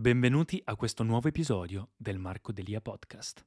Benvenuti a questo nuovo episodio del Marco Delia Podcast.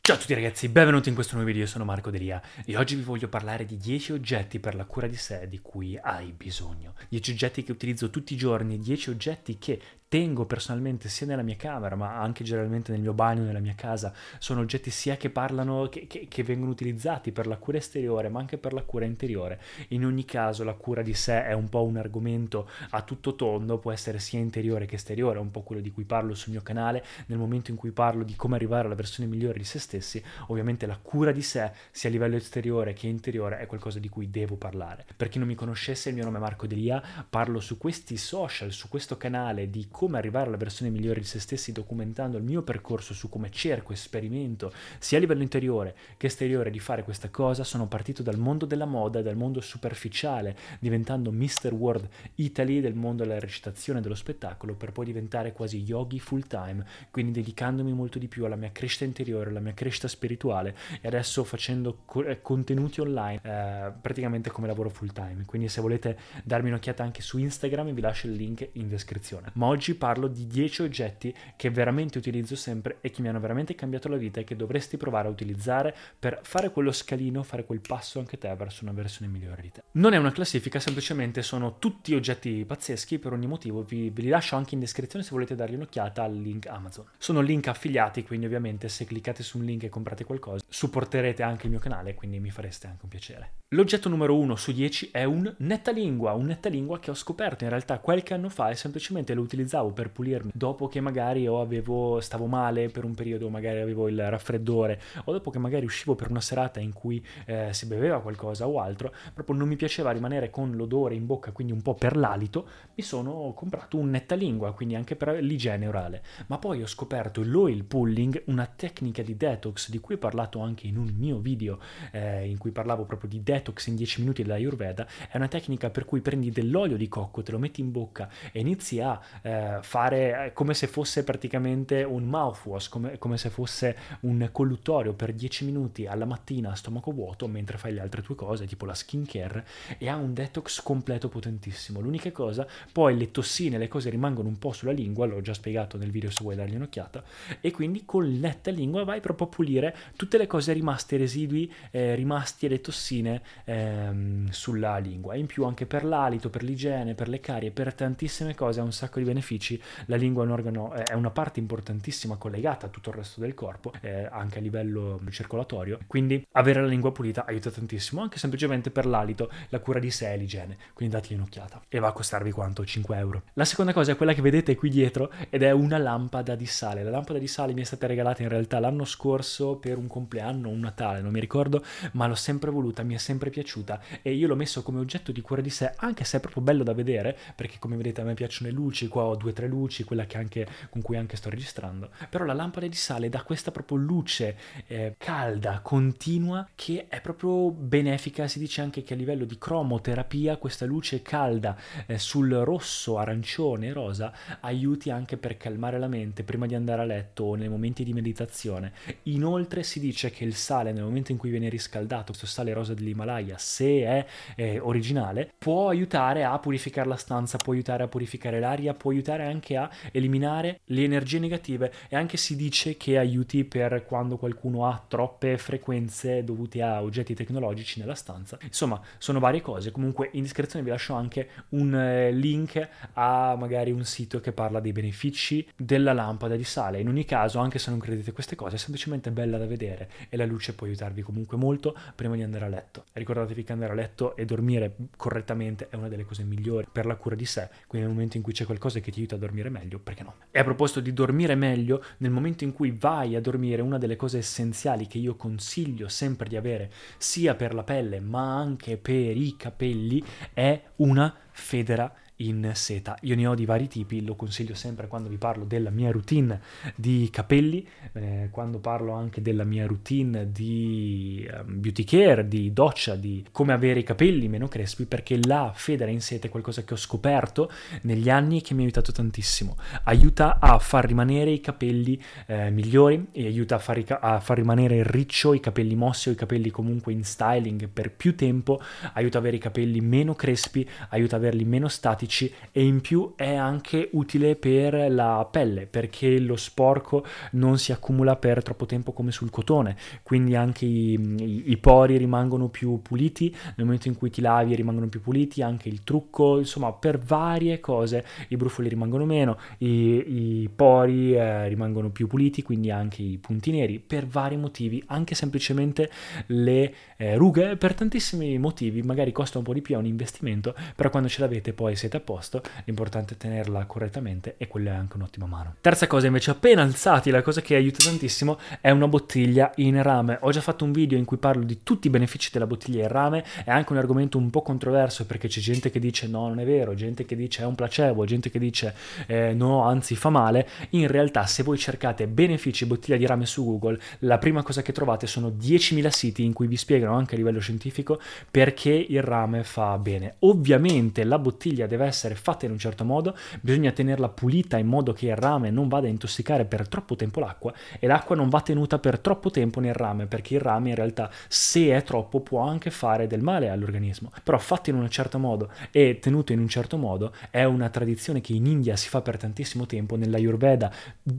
Ciao a tutti ragazzi, benvenuti in questo nuovo video, io sono Marco Delia e oggi vi voglio parlare di 10 oggetti per la cura di sé di cui hai bisogno. 10 oggetti che utilizzo tutti i giorni, 10 oggetti che tengo personalmente sia nella mia camera ma anche generalmente nel mio bagno, nella mia casa, sono oggetti sia che parlano, che, che, che, vengono utilizzati per la cura esteriore ma anche per la cura interiore. In ogni caso la cura di sé è un po' un argomento a tutto tondo, può essere sia interiore che esteriore, è un po' quello di cui parlo sul mio canale, nel momento in cui parlo di come arrivare alla versione migliore di se stessi, ovviamente la cura di sé sia a livello esteriore che interiore è qualcosa di cui devo parlare. Per chi non mi conoscesse il mio nome è Marco Delia, parlo su questi social, su questo canale di come arrivare alla versione migliore di se stessi documentando il mio percorso su come cerco sperimento sia a livello interiore che esteriore di fare questa cosa, sono partito dal mondo della moda, dal mondo superficiale, diventando Mr. World Italy del mondo della recitazione dello spettacolo per poi diventare quasi yogi full time, quindi dedicandomi molto di più alla mia crescita interiore, alla mia crescita spirituale e adesso facendo eh, contenuti online eh, praticamente come lavoro full time. Quindi se volete darmi un'occhiata anche su Instagram vi lascio il link in descrizione. Ma oggi oggi parlo di 10 oggetti che veramente utilizzo sempre e che mi hanno veramente cambiato la vita e che dovresti provare a utilizzare per fare quello scalino, fare quel passo anche te verso una versione migliore di te. Non è una classifica, semplicemente sono tutti oggetti pazzeschi per ogni motivo, vi, vi li lascio anche in descrizione se volete dargli un'occhiata al link Amazon. Sono link affiliati, quindi ovviamente se cliccate su un link e comprate qualcosa, supporterete anche il mio canale, quindi mi fareste anche un piacere. L'oggetto numero 1 su 10 è un nettalingua, un nettalingua che ho scoperto in realtà qualche anno fa e semplicemente lo utilizzavo per pulirmi dopo che magari avevo, stavo male per un periodo, magari avevo il raffreddore o dopo che magari uscivo per una serata in cui eh, si beveva qualcosa o altro, proprio non mi piaceva rimanere con l'odore in bocca, quindi un po' per l'alito, mi sono comprato un nettalingua, quindi anche per l'igiene orale. Ma poi ho scoperto l'oil pulling, una tecnica di detox di cui ho parlato anche in un mio video eh, in cui parlavo proprio di detox detox in 10 minuti della Ayurveda è una tecnica per cui prendi dell'olio di cocco, te lo metti in bocca e inizi a eh, fare come se fosse praticamente un mouthwash, come, come, se fosse un colluttorio per 10 minuti alla mattina a stomaco vuoto mentre fai le altre tue cose, tipo la skincare, e ha un detox completo potentissimo. L'unica cosa, poi le tossine, le cose rimangono un po' sulla lingua, l'ho già spiegato nel video se vuoi dargli un'occhiata, e quindi con netta lingua vai proprio a pulire tutte le cose rimaste, i residui eh, rimasti e le tossine ehm, sulla lingua. In più anche per l'alito, per l'igiene, per le carie, per tantissime cose ha un sacco di benefici. La lingua è un organo, è una parte importantissima collegata a tutto il resto del corpo, eh, anche a livello circolatorio. Quindi avere la lingua pulita aiuta tantissimo, anche semplicemente per l'alito, la cura di sé e l'igiene. Quindi dategli un'occhiata. E va a costarvi quanto? 5 euro. La seconda cosa è quella che vedete qui dietro ed è una lampada di sale. La lampada di sale mi è stata regalata in realtà l'anno scorso per un compleanno, un Natale, non mi ricordo, ma l'ho sempre voluta, mi è sempre piaciuta e io l'ho messo come oggetto di cura di sé, anche se è proprio bello da vedere, perché come vedete a me piacciono le luci, qua ho due o tre luci, quella anche, con cui anche sto registrando, però la lampada di sale dà questa proprio luce eh, calda, continua, che è proprio benefica, si dice anche che a livello di cromoterapia questa luce calda eh, sul rosso, arancione e rosa aiuti anche per calmare la mente prima di andare a letto o nei momenti di meditazione. Inoltre si dice che il sale nel momento in cui viene riscaldato, questo sale rosa dell'Himalaya, se è eh, originale, può aiutare a purificare la stanza, può aiutare a purificare l'aria, può aiutare anche a eliminare le energie negative e anche si dice che aiuti per quando qualcuno ha troppe frequenze dovute a oggetti tecnologici nella stanza. Insomma, sono varie cose. Comunque in descrizione vi lascio anche un eh, link a magari un sito che parla dei benefici della lampada di sale. In ogni caso, anche se non credete queste cose, è semplicemente bella da vedere e la luce può aiutarvi comunque molto prima di andare a letto ricordatevi che andare a letto e dormire correttamente è una delle cose migliori per la cura di sé, quindi nel momento in cui c'è qualcosa che ti aiuta a dormire meglio, perché no? E a proposito di dormire meglio, nel momento in cui vai a dormire, una delle cose essenziali che io consiglio sempre di avere, sia per la pelle ma anche per i capelli, è una federa in seta. Io ne ho di vari tipi, lo consiglio sempre quando vi parlo della mia routine di capelli, eh, quando parlo anche della mia routine di um, beauty care, di doccia, di come avere i capelli meno crespi, perché la federa in seta è qualcosa che ho scoperto negli anni e che mi ha aiutato tantissimo. Aiuta a far rimanere i capelli eh, migliori e aiuta a far, a far rimanere riccio, i capelli mossi o i capelli comunque in styling per più tempo, aiuta ad avere i capelli meno crespi, aiuta ad averli meno statici pratici e in più è anche utile per la pelle perché lo sporco non si accumula per troppo tempo come sul cotone, quindi anche i, i, i pori rimangono più puliti nel momento in cui ti lavi rimangono più puliti, anche il trucco, insomma per varie cose i brufoli rimangono meno, i, i pori eh, rimangono più puliti, quindi anche i punti neri per vari motivi, anche semplicemente le eh, rughe per tantissimi motivi, magari costa un po' di più, è un investimento, però quando ce l'avete poi siete a posto, l'importante è tenerla correttamente e quella è anche un'ottima mano. Terza cosa invece, appena alzati, la cosa che aiuta tantissimo è una bottiglia in rame. Ho già fatto un video in cui parlo di tutti i benefici della bottiglia in rame, è anche un argomento un po' controverso perché c'è gente che dice no, non è vero, gente che dice è un placebo, gente che dice eh, no, anzi fa male. In realtà se voi cercate benefici bottiglia di rame su Google, la prima cosa che trovate sono 10.000 siti in cui vi spiegano anche a livello scientifico perché il rame fa bene. Ovviamente la bottiglia deve essere fatta in un certo modo, bisogna tenerla pulita in modo che il rame non vada a intossicare per troppo tempo l'acqua e l'acqua non va tenuta per troppo tempo nel rame perché il rame in realtà se è troppo può anche fare del male all'organismo. Però fatto in un certo modo e tenuto in un certo modo è una tradizione che in India si fa per tantissimo tempo, nella Ayurveda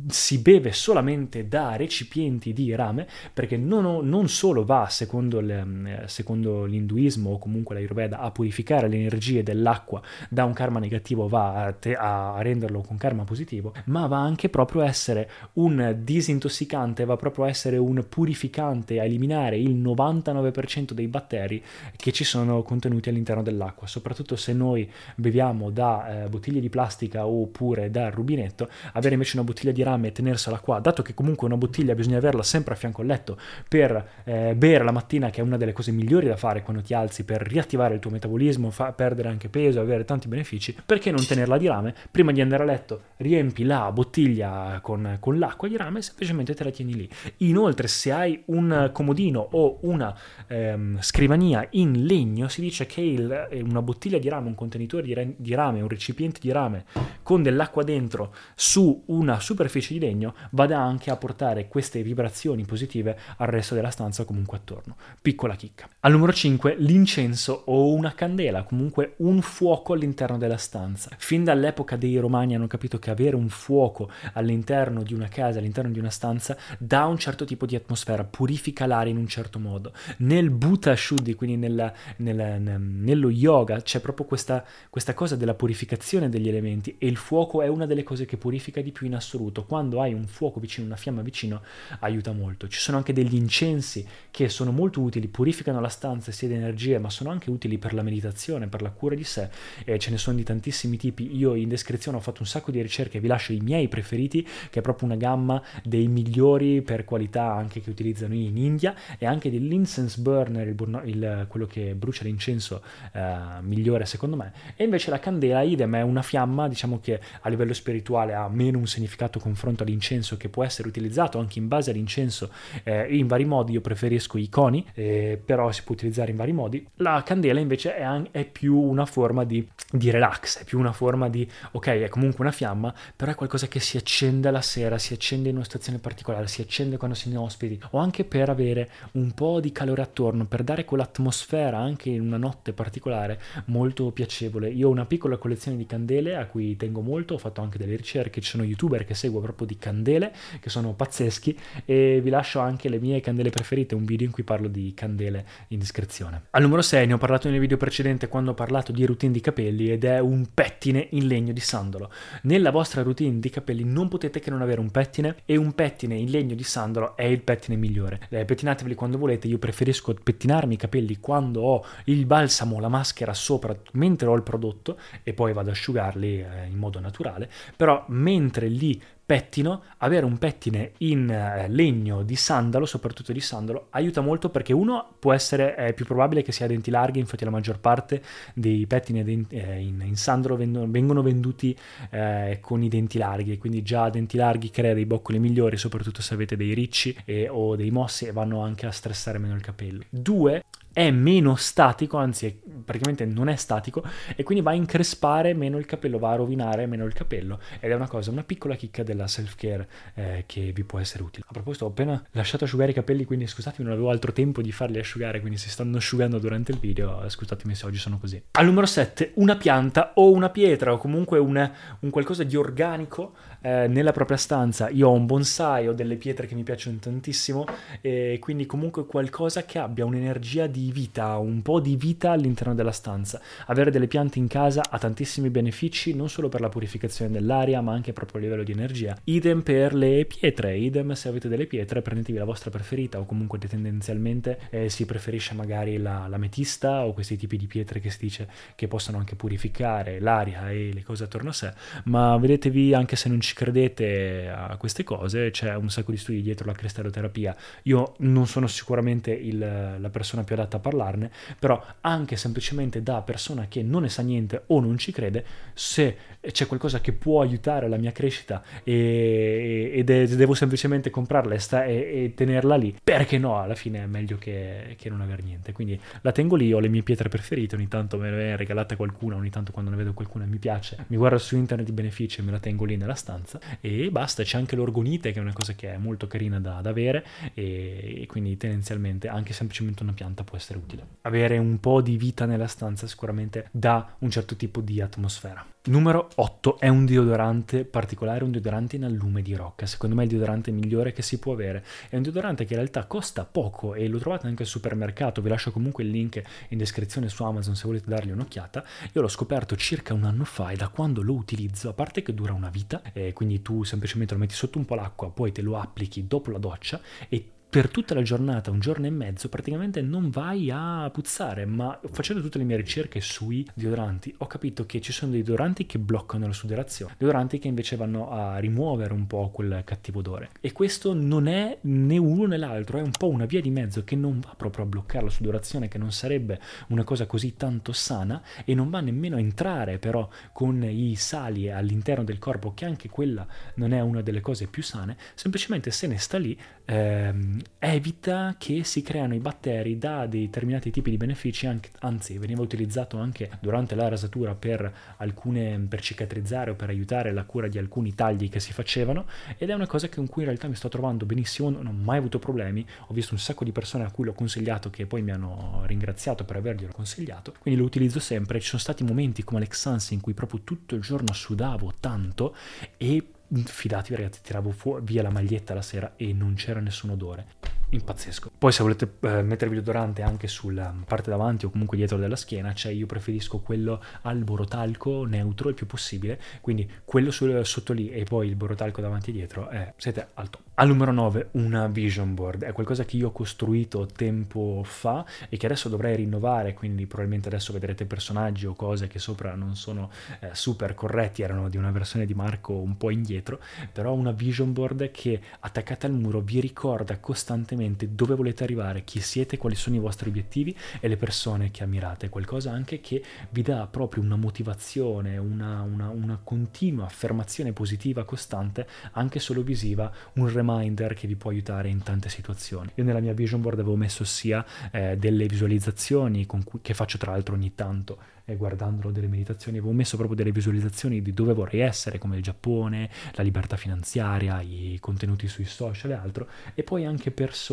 si beve solamente da recipienti di rame perché non, non solo va secondo, le, secondo l'induismo o comunque l'Ayurveda a purificare le energie dell'acqua da un karma negativo va a, te, a renderlo con karma positivo, ma va anche proprio a essere un disintossicante, va proprio a essere un purificante, a eliminare il 99% dei batteri che ci sono contenuti all'interno dell'acqua, soprattutto se noi beviamo da eh, bottiglie di plastica oppure dal rubinetto, avere invece una bottiglia di rame e tenersela qua, dato che comunque una bottiglia bisogna averla sempre a fianco al letto per eh, bere la mattina, che è una delle cose migliori da fare quando ti alzi per riattivare il tuo metabolismo, fa perdere anche peso, avere tanti benefici, perché non tenerla di rame? Prima di andare a letto riempi la bottiglia con, con l'acqua di rame e semplicemente te la tieni lì. Inoltre se hai un comodino o una ehm, scrivania in legno, si dice che il, una bottiglia di rame, un contenitore di, di rame, un recipiente di rame con dell'acqua dentro su una superficie di legno vada anche a portare queste vibrazioni positive al resto della stanza o comunque attorno. Piccola chicca. Al numero 5 l'incenso o una candela, comunque un fuoco all'interno della stanza. Fin dall'epoca dei romani hanno capito che avere un fuoco all'interno di una casa, all'interno di una stanza, dà un certo tipo di atmosfera, purifica l'aria in un certo modo. Nel Bhuta Shuddhi, quindi nella, nella, nello yoga, c'è proprio questa, questa cosa della purificazione degli elementi e il fuoco è una delle cose che purifica di più in assoluto. Quando hai un fuoco vicino, una fiamma vicino, aiuta molto. Ci sono anche degli incensi che sono molto utili, purificano la stanza sia di energie, ma sono anche utili per la meditazione, per la cura di sé. E ce ne sono di tantissimi tipi. Io in descrizione ho fatto un sacco di ricerche, vi lascio i miei preferiti, che è proprio una gamma dei migliori per qualità anche che utilizzano in India e anche dell'incense burner, il, il, quello che brucia l'incenso eh, migliore secondo me. E invece la candela, idem, è una fiamma, diciamo che a livello spirituale ha meno un significato confronto all'incenso che può essere utilizzato anche in base all'incenso eh, in vari modi. Io preferisco i coni, eh, però si può utilizzare in vari modi. La candela invece è, è più una forma di, di, relax, è più una forma di, ok, è comunque una fiamma, però è qualcosa che si accende la sera, si accende in una situazione particolare, si accende quando si ne ospiti, o anche per avere un po' di calore attorno, per dare quell'atmosfera anche in una notte particolare molto piacevole. Io ho una piccola collezione di candele a cui tengo molto, ho fatto anche delle ricerche, ci sono youtuber che seguo proprio di candele, che sono pazzeschi, e vi lascio anche le mie candele preferite, un video in cui parlo di candele in descrizione. Al numero 6 ne ho parlato nel video precedente quando ho parlato di routine di capelli ed è un pettine in legno di sandalo. Nella vostra routine di capelli non potete che non avere un pettine e un pettine in legno di sandalo è il pettine migliore. Eh, pettinateveli quando volete, io preferisco pettinarmi i capelli quando ho il balsamo, la maschera sopra mentre ho il prodotto e poi vado ad asciugarli eh, in modo naturale, però mentre lì pettino, avere un pettine in eh, legno di sandalo, soprattutto di sandalo, aiuta molto perché uno può essere è più probabile che sia a denti larghi, infatti la maggior parte dei pettini eh, in, sandalo vengono, vengono venduti eh, con i denti larghi, quindi già denti larghi crea dei boccoli migliori, soprattutto se avete dei ricci e, o dei mossi e vanno anche a stressare meno il capello. Due, è meno statico, anzi è, praticamente non è statico e quindi va a increspare meno il capello, va a rovinare meno il capello ed è una cosa, una piccola chicca della self-care eh, che vi può essere utile. A proposito, ho appena lasciato asciugare i capelli, quindi scusatemi, non avevo altro tempo di farli asciugare, quindi si stanno asciugando durante il video, scusatemi se oggi sono così. Al numero 7, una pianta o una pietra o comunque un, un qualcosa di organico eh, nella propria stanza. Io ho un bonsai, ho delle pietre che mi piacciono tantissimo e quindi comunque qualcosa che abbia un'energia di vita, un po' di vita all'interno della stanza. Avere delle piante in casa ha tantissimi benefici, non solo per la purificazione dell'aria, ma anche proprio a livello di energia. Idem per le pietre, idem se avete delle pietre, prendetevi la vostra preferita o comunque tendenzialmente eh, si preferisce magari la, l'ametista o questi tipi di pietre che si dice che possono anche purificare l'aria e le cose attorno a sé, ma vedetevi anche se non ci credete a queste cose, c'è un sacco di studi dietro la cristalloterapia. Io non sono sicuramente il, la persona più adatta a parlarne, però anche semplicemente da persona che non ne sa niente o non ci crede, se c'è qualcosa che può aiutare la mia crescita e, ed è, devo semplicemente comprarla e, sta, e, e, tenerla lì, perché no, alla fine è meglio che, che, non aver niente. Quindi la tengo lì, ho le mie pietre preferite, ogni tanto me ne regalate qualcuna, ogni tanto quando ne vedo qualcuna mi piace, mi guardo su internet i benefici e me la tengo lì nella stanza e basta, c'è anche l'orgonite che è una cosa che è molto carina da, da avere e, quindi tendenzialmente anche semplicemente una pianta può essere utile. Avere un po' di vita nella stanza sicuramente dà un certo tipo di atmosfera. Numero 8 è un deodorante particolare, un deodorante in allume di rocca. Secondo me è il deodorante migliore che si può avere. È un deodorante che in realtà costa poco e lo trovate anche al supermercato. Vi lascio comunque il link in descrizione su Amazon se volete dargli un'occhiata. Io l'ho scoperto circa un anno fa e da quando lo utilizzo, a parte che dura una vita, eh, quindi tu semplicemente lo metti sotto un po' l'acqua, poi te lo applichi dopo la doccia e per tutta la giornata, un giorno e mezzo, praticamente non vai a puzzare, ma facendo tutte le mie ricerche sui deodoranti ho capito che ci sono dei deodoranti che bloccano la sudorazione, deodoranti che invece vanno a rimuovere un po' quel cattivo odore. E questo non è né uno né l'altro, è un po' una via di mezzo che non va proprio a bloccare la sudorazione, che non sarebbe una cosa così tanto sana e non va nemmeno a entrare però con i sali all'interno del corpo, che anche quella non è una delle cose più sane, semplicemente se ne sta lì. Ehm, evita che si creano i batteri da determinati tipi di benefici, anche, anzi veniva utilizzato anche durante la rasatura per, alcune, per cicatrizzare o per aiutare la cura di alcuni tagli che si facevano ed è una cosa con cui in realtà mi sto trovando benissimo, non ho mai avuto problemi, ho visto un sacco di persone a cui l'ho consigliato che poi mi hanno ringraziato per averglielo consigliato, quindi lo utilizzo sempre, ci sono stati momenti come Alexansi in cui proprio tutto il giorno sudavo tanto e fidatevi ragazzi, tiravo fu- via la maglietta la sera e non c'era nessun odore impazzesco. Poi se volete eh, mettervi l'odorante anche sulla parte davanti o comunque dietro della schiena, cioè io preferisco quello al borotalco neutro il più possibile, quindi quello sul, sotto lì e poi il borotalco davanti e dietro, eh, siete al top. Al numero 9 una vision board, è qualcosa che io ho costruito tempo fa e che adesso dovrei rinnovare, quindi probabilmente adesso vedrete personaggi o cose che sopra non sono eh, super corretti, erano di una versione di Marco un po' indietro, però una vision board che attaccata al muro vi ricorda costantemente dove volete arrivare, chi siete, quali sono i vostri obiettivi e le persone che ammirate, qualcosa anche che vi dà proprio una motivazione, una, una, una continua affermazione positiva costante, anche solo visiva, un rem- reminder che vi può aiutare in tante situazioni. Io nella mia vision board avevo messo sia eh, delle visualizzazioni cui, che faccio tra l'altro ogni tanto e guardando delle meditazioni. Avevo messo proprio delle visualizzazioni di dove vorrei essere, come il Giappone, la libertà finanziaria, i contenuti sui social e altro, e poi anche persone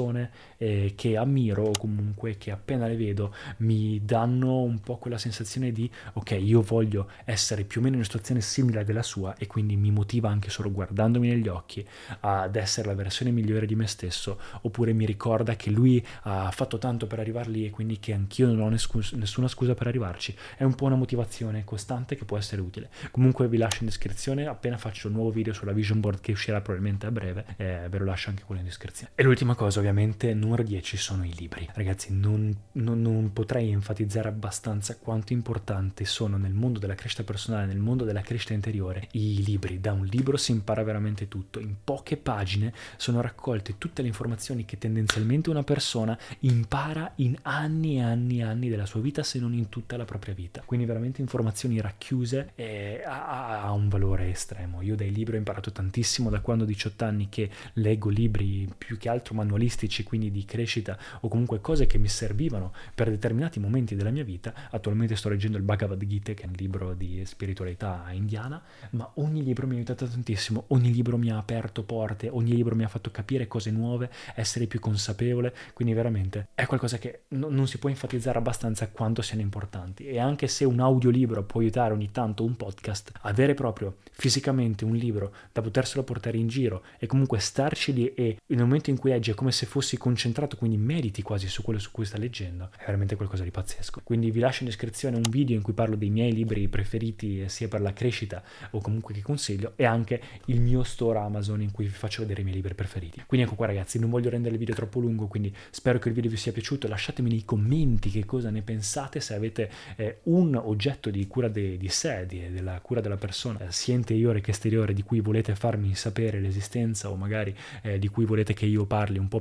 eh, che ammiro o comunque che appena le vedo mi danno un po' quella sensazione di ok, io voglio essere più o meno in una situazione simile a della sua e quindi mi motiva anche solo guardandomi negli occhi ad essere la versione migliore di me stesso, oppure mi ricorda che lui ha fatto tanto per arrivare lì e quindi che anch'io non ho nessuna scusa per arrivarci. È un po' una motivazione costante che può essere utile. Comunque vi lascio in descrizione, appena faccio un nuovo video sulla vision board che uscirà probabilmente a breve, eh, ve lo lascio anche quello in descrizione. E l'ultima cosa, ovviamente, numero 10 sono i libri. Ragazzi, non, non, non potrei enfatizzare abbastanza quanto importanti sono nel mondo della crescita personale, nel mondo della crescita interiore, i libri. Da un libro si impara veramente tutto. In poche pagine sono raccolte tutte le informazioni che tendenzialmente una persona impara in anni e anni e anni della sua vita, se non in tutta la propria vita. Quindi veramente informazioni racchiuse e ha, ha, un valore estremo. Io dai libri ho imparato tantissimo da quando ho 18 anni che leggo libri più che altro manualistici, quindi di crescita o comunque cose che mi servivano per determinati momenti della mia vita. Attualmente sto leggendo il Bhagavad Gita, che è un libro di spiritualità indiana, ma ogni libro mi ha aiutato tantissimo, ogni libro mi ha aperto porte, ogni libro mi ha fatto capire cose nuove, essere più consapevole, quindi veramente è qualcosa che no, non si può enfatizzare abbastanza quanto siano importanti. E anche se un audiolibro può aiutare ogni tanto un podcast, avere proprio fisicamente un libro da poterselo portare in giro e comunque starci lì e nel momento in cui leggi è come se fossi concentrato, quindi mediti quasi su quello su cui sta leggendo, è veramente qualcosa di pazzesco. Quindi vi lascio in descrizione un video in cui parlo dei miei libri preferiti sia per la crescita o comunque che consiglio e anche il mio store Amazon in cui vi faccio vedere i miei libri preferiti. Quindi ecco qua ragazzi, non voglio rendere il video troppo lungo, quindi spero che il video vi sia piaciuto, lasciatemi nei commenti che cosa ne pensate, se avete eh, un oggetto di cura de, di sé, di, della cura della persona, eh, sia interiore che esteriore, di cui volete farmi sapere l'esistenza o magari eh, di cui volete che io parli un po'